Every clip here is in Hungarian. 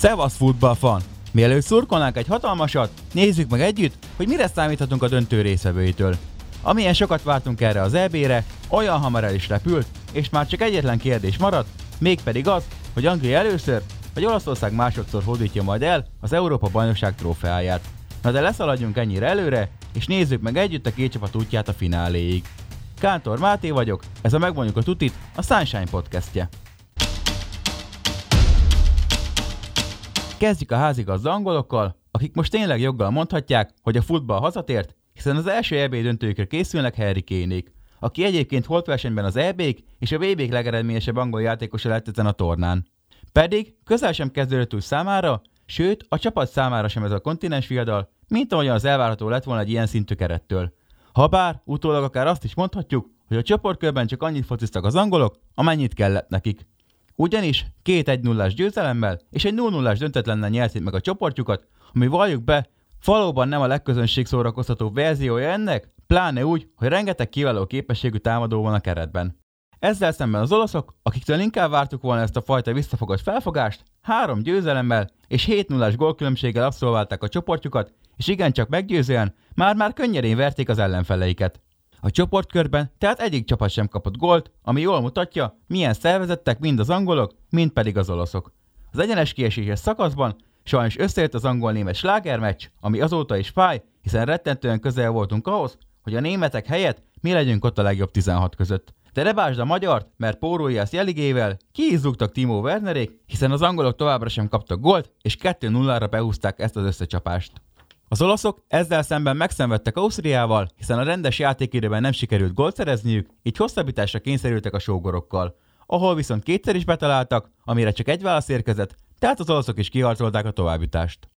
Szevasz futballfan! Mielőtt szurkolnánk egy hatalmasat, nézzük meg együtt, hogy mire számíthatunk a döntő részvevőitől. Amilyen sokat vártunk erre az EB-re, olyan hamar el is repült, és már csak egyetlen kérdés maradt, mégpedig az, hogy Anglia először, vagy Olaszország másodszor hódítja majd el az Európa bajnokság trófeáját. Na de leszaladjunk ennyire előre, és nézzük meg együtt a két csapat útját a fináléig. Kántor Máté vagyok, ez a Megmondjuk a Tutit, a Sunshine podcastje. Kezdjük a házigazda angolokkal, akik most tényleg joggal mondhatják, hogy a futball hazatért, hiszen az első EB döntőkre készülnek Harry Kénék, aki egyébként versenyben az eb és a vb legeredményesebb angol játékosa lett ezen a tornán. Pedig közel sem kezdődött úgy számára, sőt a csapat számára sem ez a kontinens fiadal, mint ahogyan az elvárható lett volna egy ilyen szintű kerettől. Habár utólag akár azt is mondhatjuk, hogy a csoportkörben csak annyit fociztak az angolok, amennyit kellett nekik. Ugyanis két 1 0 győzelemmel és egy 0 0 döntetlennel nyerték meg a csoportjukat, ami valljuk be, valóban nem a legközönség szórakoztató verziója ennek, pláne úgy, hogy rengeteg kiváló képességű támadó van a keretben. Ezzel szemben az olaszok, akiktől inkább vártuk volna ezt a fajta visszafogott felfogást, három győzelemmel és 7 0 gólkülönbséggel abszolválták a csoportjukat, és igencsak meggyőzően már-már könnyedén verték az ellenfeleiket. A csoportkörben tehát egyik csapat sem kapott gólt, ami jól mutatja, milyen szervezettek mind az angolok, mind pedig az olaszok. Az egyenes kieséses szakaszban sajnos összejött az angol-német slágermeccs, ami azóta is fáj, hiszen rettentően közel voltunk ahhoz, hogy a németek helyett mi legyünk ott a legjobb 16 között. De rebásd a magyart, mert Póróiász jeligével ki is Timo Wernerék, hiszen az angolok továbbra sem kaptak gólt, és 2-0-ra behúzták ezt az összecsapást. Az olaszok ezzel szemben megszenvedtek Ausztriával, hiszen a rendes játékidőben nem sikerült gólt szerezniük, így hosszabbításra kényszerültek a sógorokkal, ahol viszont kétszer is betaláltak, amire csak egy válasz érkezett, tehát az olaszok is kiharcolták a továbbjutást.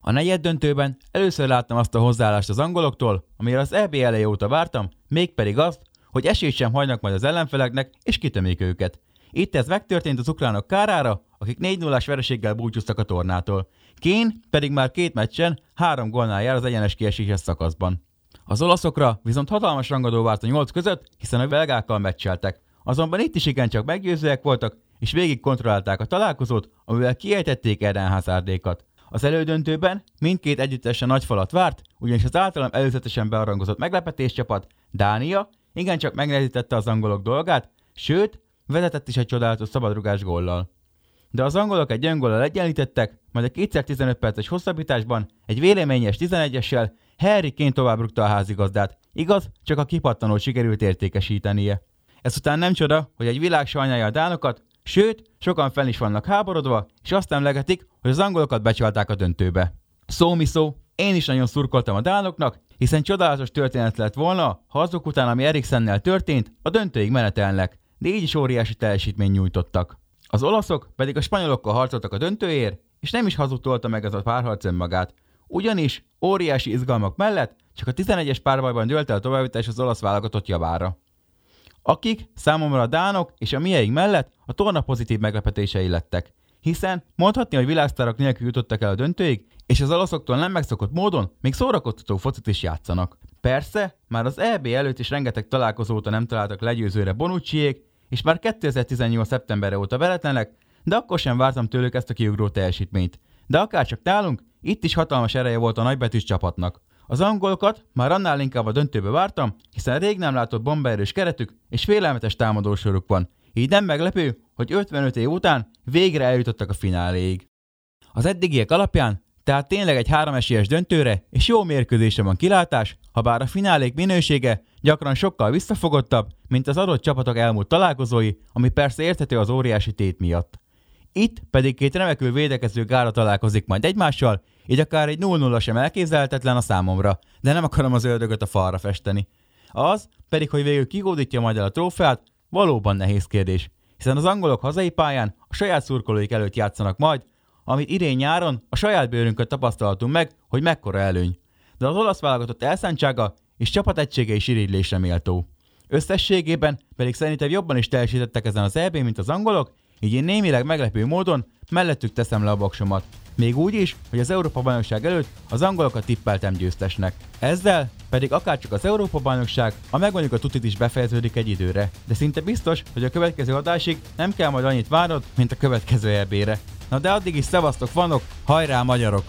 A negyed döntőben először láttam azt a hozzáállást az angoloktól, amire az EB eleje óta vártam, mégpedig azt, hogy esélyt sem hagynak majd az ellenfeleknek, és kitömik őket. Itt ez megtörtént az ukránok kárára, akik 4 0 vereséggel búcsúztak a tornától. Kén pedig már két meccsen három gólnál jár az egyenes kieséses szakaszban. Az olaszokra viszont hatalmas rangadó várt a nyolc között, hiszen a belgákkal meccseltek. Azonban itt is igencsak meggyőzőek voltak, és végig kontrollálták a találkozót, amivel kiejtették Eden Hazárdékat. Az elődöntőben mindkét együttesen nagy falat várt, ugyanis az általam előzetesen bearangozott meglepetés csapat, Dánia, igencsak megnehezítette az angolok dolgát, sőt, vezetett is egy csodálatos szabadrugás góllal de az angolok egy öngollal egyenlítettek, majd a 215 perces hosszabbításban egy véleményes 11-essel Harry Kane továbbrukta a házigazdát, igaz, csak a kipattanót sikerült értékesítenie. Ezután nem csoda, hogy egy világ sajnálja a dánokat, sőt, sokan fel is vannak háborodva, és azt emlegetik, hogy az angolokat becsalták a döntőbe. Szó mi szó, én is nagyon szurkoltam a dánoknak, hiszen csodálatos történet lett volna, ha azok után, ami Eriksennel történt, a döntőig menetelnek, de így is óriási teljesítmény nyújtottak. Az olaszok pedig a spanyolokkal harcoltak a döntőért, és nem is hazudtolta meg ez a párharc önmagát. Ugyanis óriási izgalmak mellett csak a 11-es párbajban dőlt el a továbbítás az olasz válogatott javára. Akik számomra a dánok és a mieink mellett a torna pozitív meglepetései lettek. Hiszen mondhatni, hogy világsztárok nélkül jutottak el a döntőig, és az olaszoktól nem megszokott módon még szórakoztató focit is játszanak. Persze, már az EB előtt is rengeteg találkozó óta nem találtak legyőzőre Bonucciék, és már 2018. szeptemberre óta veretlenek, de akkor sem vártam tőlük ezt a kiugró teljesítményt. De akár csak nálunk, itt is hatalmas ereje volt a nagybetűs csapatnak. Az angolokat már annál inkább a döntőbe vártam, hiszen rég nem látott bombaerős keretük és félelmetes támadósoruk van. Így nem meglepő, hogy 55 év után végre eljutottak a fináléig. Az eddigiek alapján tehát tényleg egy háromesélyes döntőre és jó mérkőzésre van kilátás, ha bár a finálék minősége gyakran sokkal visszafogottabb, mint az adott csapatok elmúlt találkozói, ami persze érthető az óriási tét miatt. Itt pedig két remekül védekező gára találkozik majd egymással, így akár egy 0-0 sem elképzelhetetlen a számomra, de nem akarom az ördögöt a falra festeni. Az pedig, hogy végül kigódítja majd el a trófeát, valóban nehéz kérdés, hiszen az angolok hazai pályán a saját szurkolóik előtt játszanak majd, amit idén nyáron a saját bőrünkön tapasztalhatunk meg, hogy mekkora előny. De az olasz válogatott elszántsága és csapategysége is irigylésre méltó. Összességében pedig szerintem jobban is teljesítettek ezen az EB, mint az angolok, így én némileg meglepő módon mellettük teszem le a baksomat. Még úgy is, hogy az Európa bajnokság előtt az angolokat tippeltem győztesnek. Ezzel pedig akárcsak az Európa bajnokság, a megmondjuk a tutit is befejeződik egy időre. De szinte biztos, hogy a következő adásig nem kell majd annyit várnod, mint a következő EB-re. Na de addig is szevasztok vanok, hajrá magyarok!